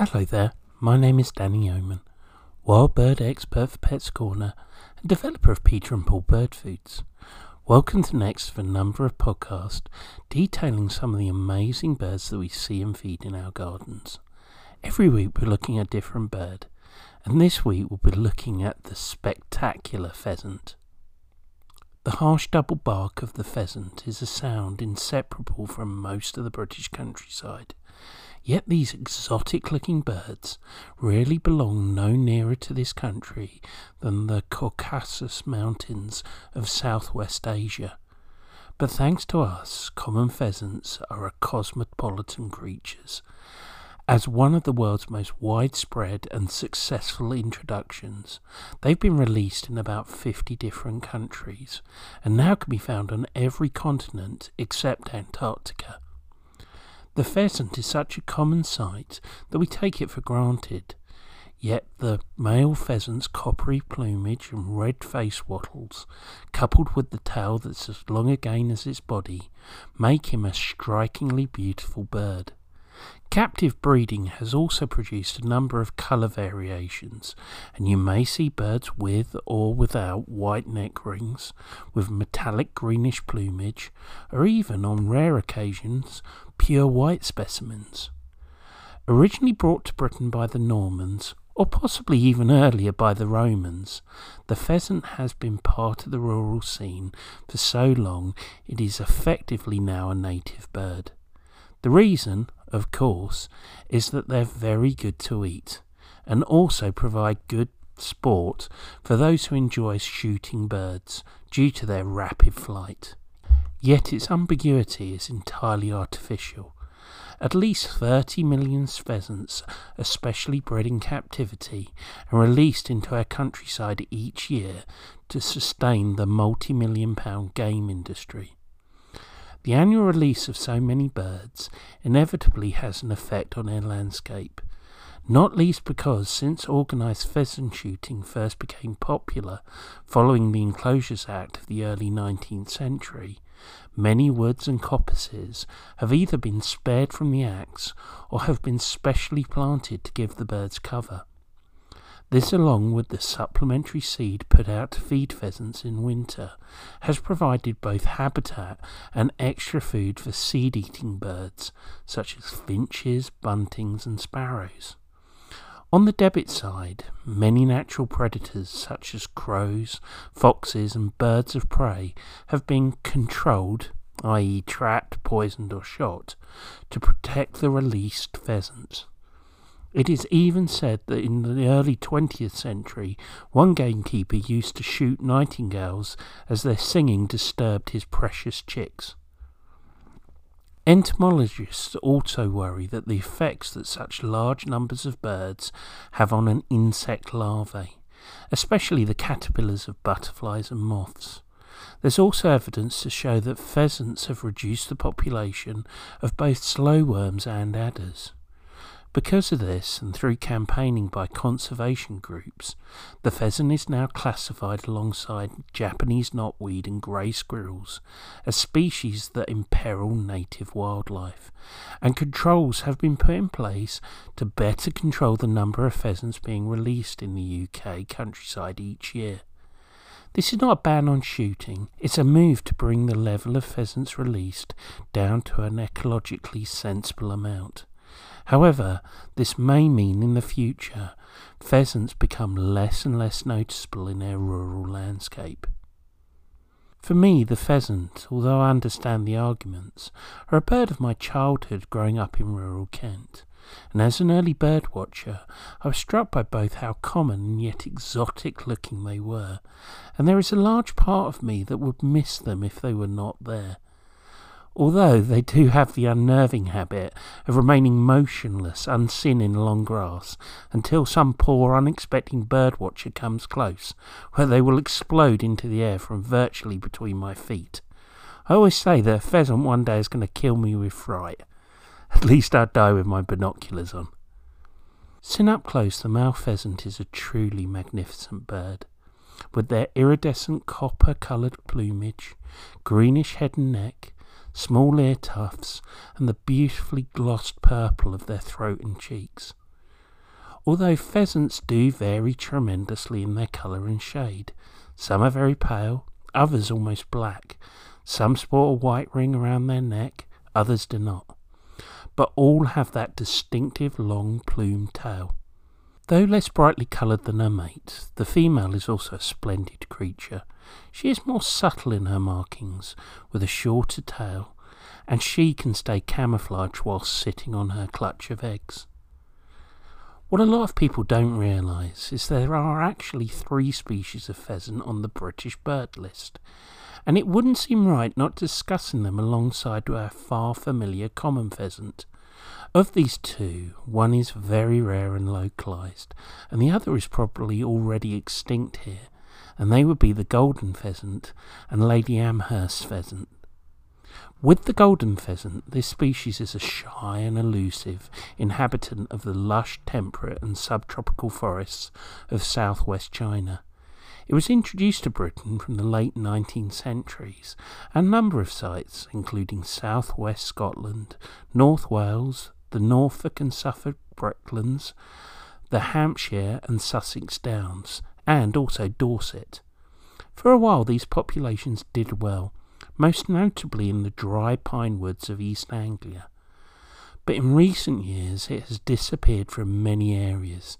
Hello there, my name is Danny Oman, wild bird expert for Pets Corner and developer of Peter and Paul Bird Foods. Welcome to next of a number of podcasts detailing some of the amazing birds that we see and feed in our gardens. Every week we're looking at a different bird, and this week we'll be looking at the spectacular pheasant. The harsh double bark of the pheasant is a sound inseparable from most of the British countryside. Yet these exotic looking birds really belong no nearer to this country than the Caucasus Mountains of southwest Asia. But thanks to us, common pheasants are a cosmopolitan creatures, as one of the world's most widespread and successful introductions, they've been released in about 50 different countries and now can be found on every continent except Antarctica. The pheasant is such a common sight that we take it for granted. Yet the male pheasant's coppery plumage and red face wattles, coupled with the tail that's as long again as its body, make him a strikingly beautiful bird. Captive breeding has also produced a number of colour variations, and you may see birds with or without white neck rings, with metallic greenish plumage, or even on rare occasions pure white specimens. Originally brought to Britain by the Normans, or possibly even earlier by the Romans, the pheasant has been part of the rural scene for so long it is effectively now a native bird. The reason, of course, is that they're very good to eat and also provide good sport for those who enjoy shooting birds due to their rapid flight. Yet its ambiguity is entirely artificial. At least 30 million pheasants especially bred in captivity and released into our countryside each year to sustain the multi million pound game industry. The annual release of so many birds inevitably has an effect on our landscape, not least because since organised pheasant shooting first became popular following the Enclosures Act of the early 19th century, many woods and coppices have either been spared from the axe or have been specially planted to give the birds cover. This, along with the supplementary seed put out to feed pheasants in winter, has provided both habitat and extra food for seed eating birds such as finches, buntings, and sparrows. On the debit side, many natural predators such as crows, foxes, and birds of prey have been controlled, i.e., trapped, poisoned, or shot, to protect the released pheasants. It is even said that in the early 20th century, one gamekeeper used to shoot nightingales as their singing disturbed his precious chicks. Entomologists also worry that the effects that such large numbers of birds have on an insect larvae, especially the caterpillars of butterflies and moths. There's also evidence to show that pheasants have reduced the population of both slow worms and adders. Because of this, and through campaigning by conservation groups, the pheasant is now classified alongside Japanese knotweed and grey squirrels as species that imperil native wildlife, and controls have been put in place to better control the number of pheasants being released in the UK countryside each year. This is not a ban on shooting, it's a move to bring the level of pheasants released down to an ecologically sensible amount. However, this may mean in the future pheasants become less and less noticeable in our rural landscape. For me, the pheasant, although I understand the arguments, are a bird of my childhood growing up in rural Kent, and as an early bird watcher, I was struck by both how common and yet exotic looking they were, and there is a large part of me that would miss them if they were not there although they do have the unnerving habit of remaining motionless, unseen in long grass, until some poor, unexpected bird watcher comes close, where they will explode into the air from virtually between my feet. I always say that a pheasant one day is going to kill me with fright. At least I'd die with my binoculars on. Seen up close, the male pheasant is a truly magnificent bird. With their iridescent copper coloured plumage, greenish head and neck, small ear tufts, and the beautifully glossed purple of their throat and cheeks. Although pheasants do vary tremendously in their colour and shade, some are very pale, others almost black. Some sport a white ring around their neck, others do not. But all have that distinctive long plumed tail. Though less brightly coloured than her mates, the female is also a splendid creature. She is more subtle in her markings, with a shorter tail, and she can stay camouflaged whilst sitting on her clutch of eggs. What a lot of people don't realise is there are actually three species of pheasant on the British bird list, and it wouldn't seem right not discussing them alongside our far familiar common pheasant. Of these two, one is very rare and localized, and the other is probably already extinct here, and they would be the golden pheasant and Lady Amherst pheasant. With the golden pheasant, this species is a shy and elusive inhabitant of the lush, temperate, and subtropical forests of southwest China. It was introduced to Britain from the late 19th centuries a number of sites, including southwest Scotland, North Wales, the Norfolk and Suffolk Brecklands, the Hampshire and Sussex Downs, and also Dorset. For a while, these populations did well, most notably in the dry pine woods of East Anglia. But in recent years, it has disappeared from many areas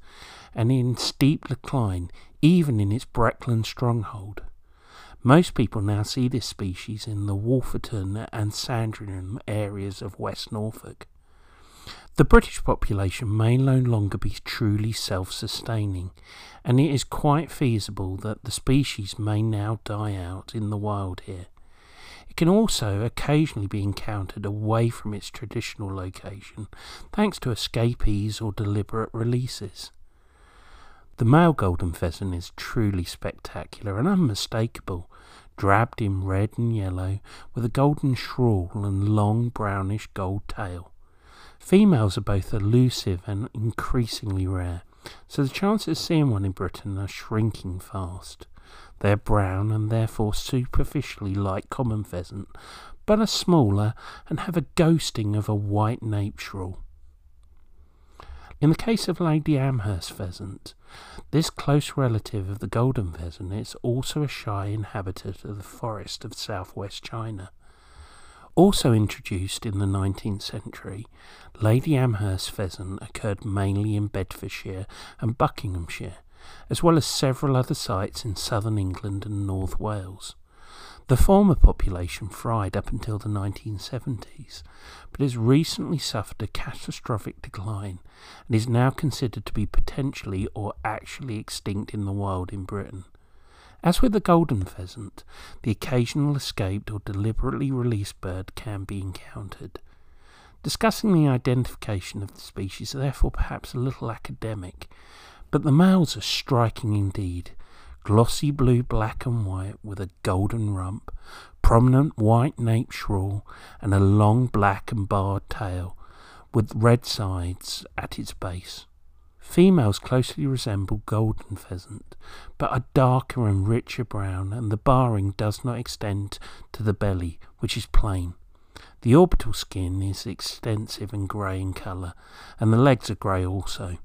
and in steep decline, even in its Breckland stronghold. Most people now see this species in the Wolferton and Sandringham areas of West Norfolk. The British population may no longer be truly self sustaining, and it is quite feasible that the species may now die out in the wild here. It can also occasionally be encountered away from its traditional location thanks to escapees or deliberate releases. The male golden pheasant is truly spectacular and unmistakable, drabbed in red and yellow with a golden shawl and long brownish gold tail. Females are both elusive and increasingly rare, so the chances of seeing one in Britain are shrinking fast. They are brown and therefore superficially like common pheasant, but are smaller and have a ghosting of a white shawl. In the case of Lady Amherst pheasant, this close relative of the golden pheasant is also a shy inhabitant of the forest of southwest China. Also introduced in the 19th century, Lady Amherst pheasant occurred mainly in Bedfordshire and Buckinghamshire, as well as several other sites in southern England and North Wales. The former population fried up until the 1970s, but has recently suffered a catastrophic decline and is now considered to be potentially or actually extinct in the wild in Britain. As with the golden pheasant, the occasional escaped or deliberately released bird can be encountered. Discussing the identification of the species is therefore perhaps a little academic, but the males are striking indeed. Glossy blue, black and white, with a golden rump, prominent white nape shawl, and a long black and barred tail, with red sides at its base. Females closely resemble golden pheasant, but are darker and richer brown, and the barring does not extend to the belly, which is plain. The orbital skin is extensive and grey in colour, and the legs are grey also.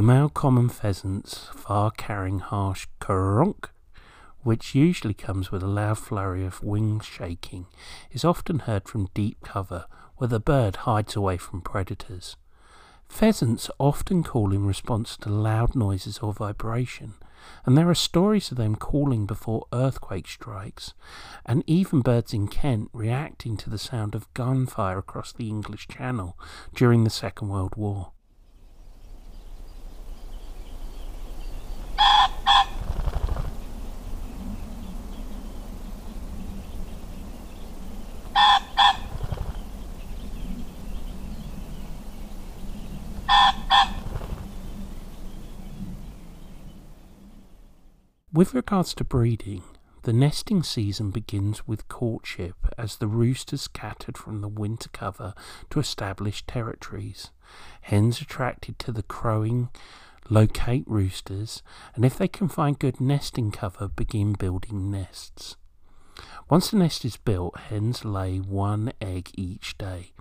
The male common pheasants far carrying harsh cronk, which usually comes with a loud flurry of wing shaking, is often heard from deep cover where the bird hides away from predators. Pheasants often call in response to loud noises or vibration, and there are stories of them calling before earthquake strikes, and even birds in Kent reacting to the sound of gunfire across the English Channel during the Second World War. With regards to breeding, The nesting season begins with courtship as the roosters scattered from the winter cover to establish territories. Hens attracted to the crowing locate roosters, and if they can find good nesting cover, begin building nests. Once the nest is built, hens lay one egg each day.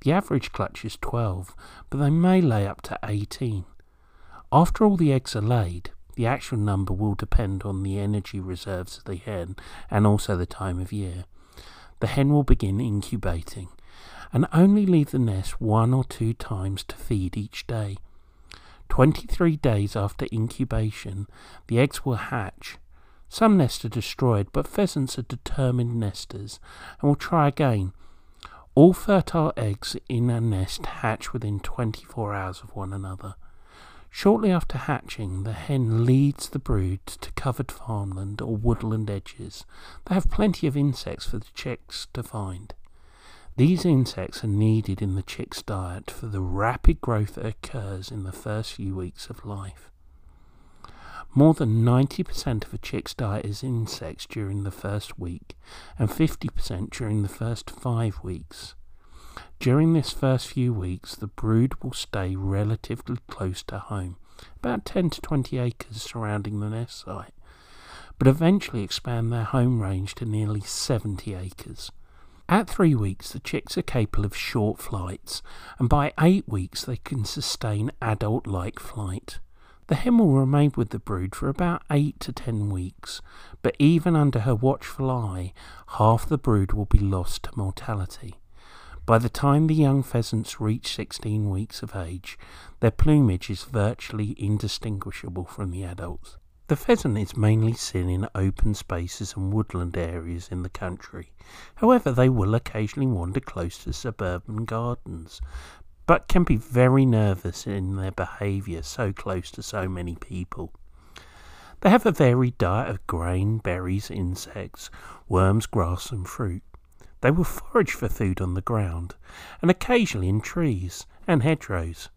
The average clutch is 12, but they may lay up to 18. After all the eggs are laid, the actual number will depend on the energy reserves of the hen and also the time of year. The hen will begin incubating and only leave the nest one or two times to feed each day. 23 days after incubation, the eggs will hatch. Some nests are destroyed, but pheasants are determined nesters and will try again. All fertile eggs in a nest hatch within 24 hours of one another. Shortly after hatching, the hen leads the brood to covered farmland or woodland edges. They have plenty of insects for the chicks to find. These insects are needed in the chick's diet for the rapid growth that occurs in the first few weeks of life. More than 90% of a chick's diet is insects during the first week and 50% during the first five weeks. During this first few weeks, the brood will stay relatively close to home, about 10 to 20 acres surrounding the nest site, but eventually expand their home range to nearly 70 acres. At three weeks, the chicks are capable of short flights, and by eight weeks, they can sustain adult like flight. The hen will remain with the brood for about eight to ten weeks, but even under her watchful eye, half the brood will be lost to mortality. By the time the young pheasants reach 16 weeks of age, their plumage is virtually indistinguishable from the adults. The pheasant is mainly seen in open spaces and woodland areas in the country. However, they will occasionally wander close to suburban gardens, but can be very nervous in their behaviour so close to so many people. They have a varied diet of grain, berries, insects, worms, grass, and fruit. They will forage for food on the ground, and occasionally in trees and hedgerows.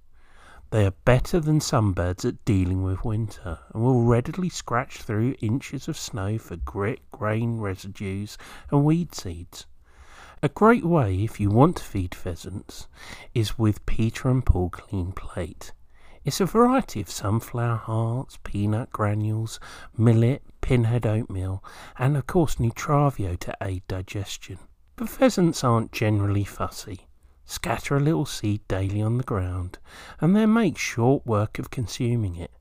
They are better than some birds at dealing with winter, and will readily scratch through inches of snow for grit, grain residues, and weed seeds. A great way, if you want to feed pheasants, is with Peter and Paul Clean Plate. It's a variety of sunflower hearts, peanut granules, millet, pinhead oatmeal, and of course Nutravio to aid digestion. But pheasants aren't generally fussy. Scatter a little seed daily on the ground, and then make short work of consuming it.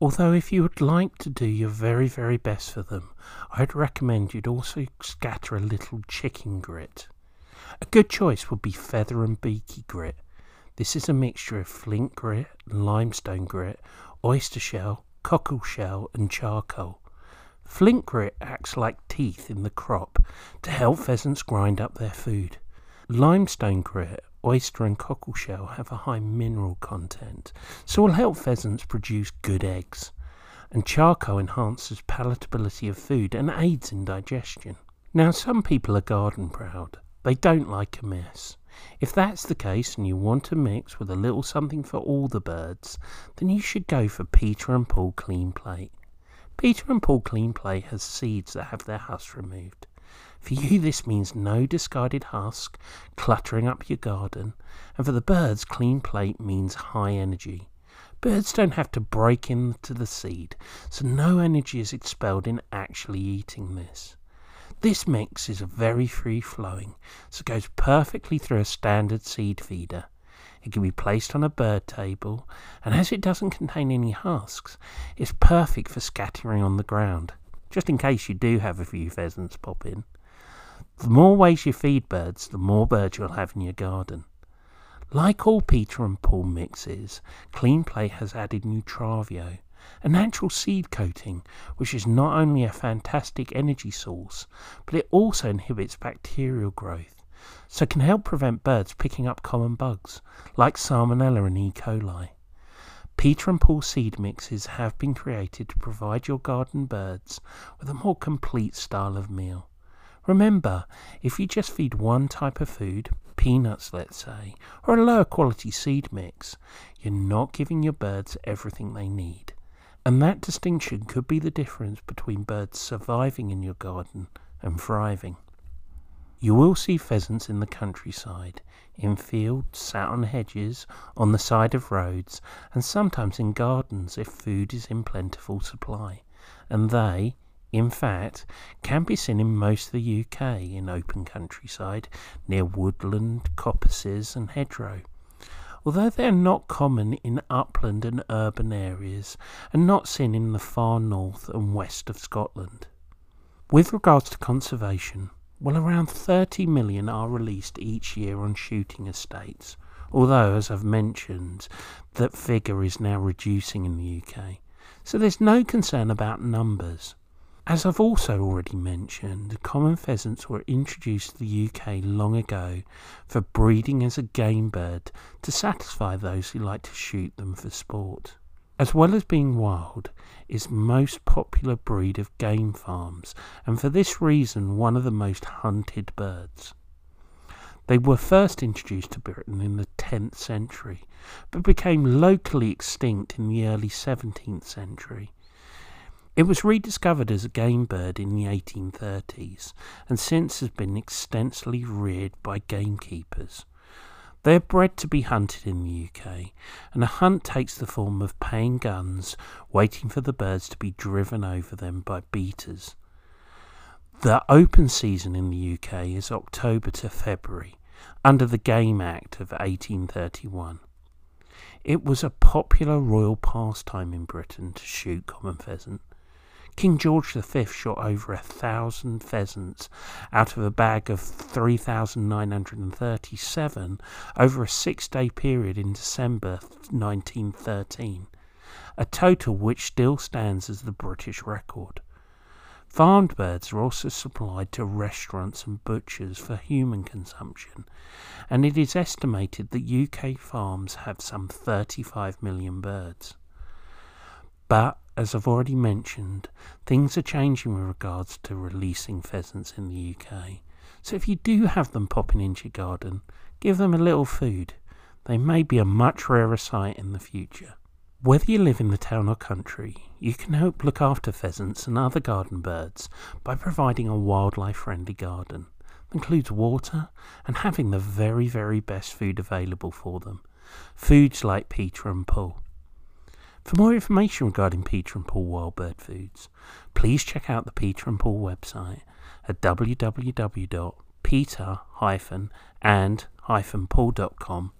Although, if you would like to do your very, very best for them, I'd recommend you'd also scatter a little chicken grit. A good choice would be feather and beaky grit. This is a mixture of flint grit, limestone grit, oyster shell, cockle shell, and charcoal. Flint grit acts like teeth in the crop to help pheasants grind up their food. Limestone grit, oyster, and cockleshell have a high mineral content, so will help pheasants produce good eggs. And charcoal enhances palatability of food and aids in digestion. Now, some people are garden proud. They don't like a mess. If that's the case and you want to mix with a little something for all the birds, then you should go for Peter and Paul Clean Plate. Peter and Paul Clean Plate has seeds that have their husks removed. For you, this means no discarded husk cluttering up your garden, and for the birds, Clean Plate means high energy. Birds don't have to break into the seed, so no energy is expelled in actually eating this. This mix is very free flowing, so goes perfectly through a standard seed feeder. It can be placed on a bird table, and as it doesn't contain any husks, it's perfect for scattering on the ground, just in case you do have a few pheasants pop in. The more ways you feed birds, the more birds you'll have in your garden. Like all Peter and Paul mixes, Clean Plate has added Nutravio, a natural seed coating which is not only a fantastic energy source, but it also inhibits bacterial growth so can help prevent birds picking up common bugs like Salmonella and E. coli. Peter and Paul seed mixes have been created to provide your garden birds with a more complete style of meal. Remember, if you just feed one type of food, peanuts let's say, or a lower quality seed mix, you're not giving your birds everything they need. And that distinction could be the difference between birds surviving in your garden and thriving. You will see pheasants in the countryside, in fields, sat on hedges, on the side of roads, and sometimes in gardens if food is in plentiful supply. And they, in fact, can be seen in most of the UK in open countryside, near woodland, coppices, and hedgerow. Although they are not common in upland and urban areas, and not seen in the far north and west of Scotland. With regards to conservation, well, around 30 million are released each year on shooting estates, although, as I've mentioned, that figure is now reducing in the UK. So there's no concern about numbers. As I've also already mentioned, common pheasants were introduced to the UK long ago for breeding as a game bird to satisfy those who like to shoot them for sport. As well as being wild, is most popular breed of game farms, and for this reason one of the most hunted birds. They were first introduced to Britain in the 10th century, but became locally extinct in the early 17th century. It was rediscovered as a game bird in the 1830s and since has been extensively reared by gamekeepers. They are bred to be hunted in the UK, and a hunt takes the form of paying guns, waiting for the birds to be driven over them by beaters. The open season in the UK is October to February, under the Game Act of 1831. It was a popular royal pastime in Britain to shoot common pheasant, King George V shot over a thousand pheasants out of a bag of 3,937 over a six day period in December 1913, a total which still stands as the British record. Farmed birds are also supplied to restaurants and butchers for human consumption, and it is estimated that UK farms have some 35 million birds. But as I've already mentioned, things are changing with regards to releasing pheasants in the UK. So if you do have them popping into your garden, give them a little food. They may be a much rarer sight in the future. Whether you live in the town or country, you can help look after pheasants and other garden birds by providing a wildlife friendly garden that includes water and having the very, very best food available for them. Foods like Peter and Paul. For more information regarding Peter and Paul Wild Bird Foods, please check out the Peter and Paul website at www.peter-and-paul.com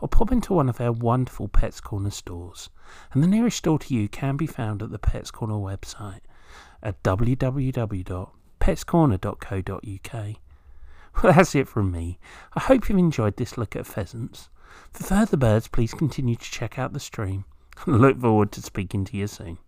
or pop into one of our wonderful Pets Corner stores. And the nearest store to you can be found at the Pets Corner website at www.petscorner.co.uk. Well, that's it from me. I hope you've enjoyed this look at pheasants. For further birds, please continue to check out the stream. Look forward to speaking to you soon.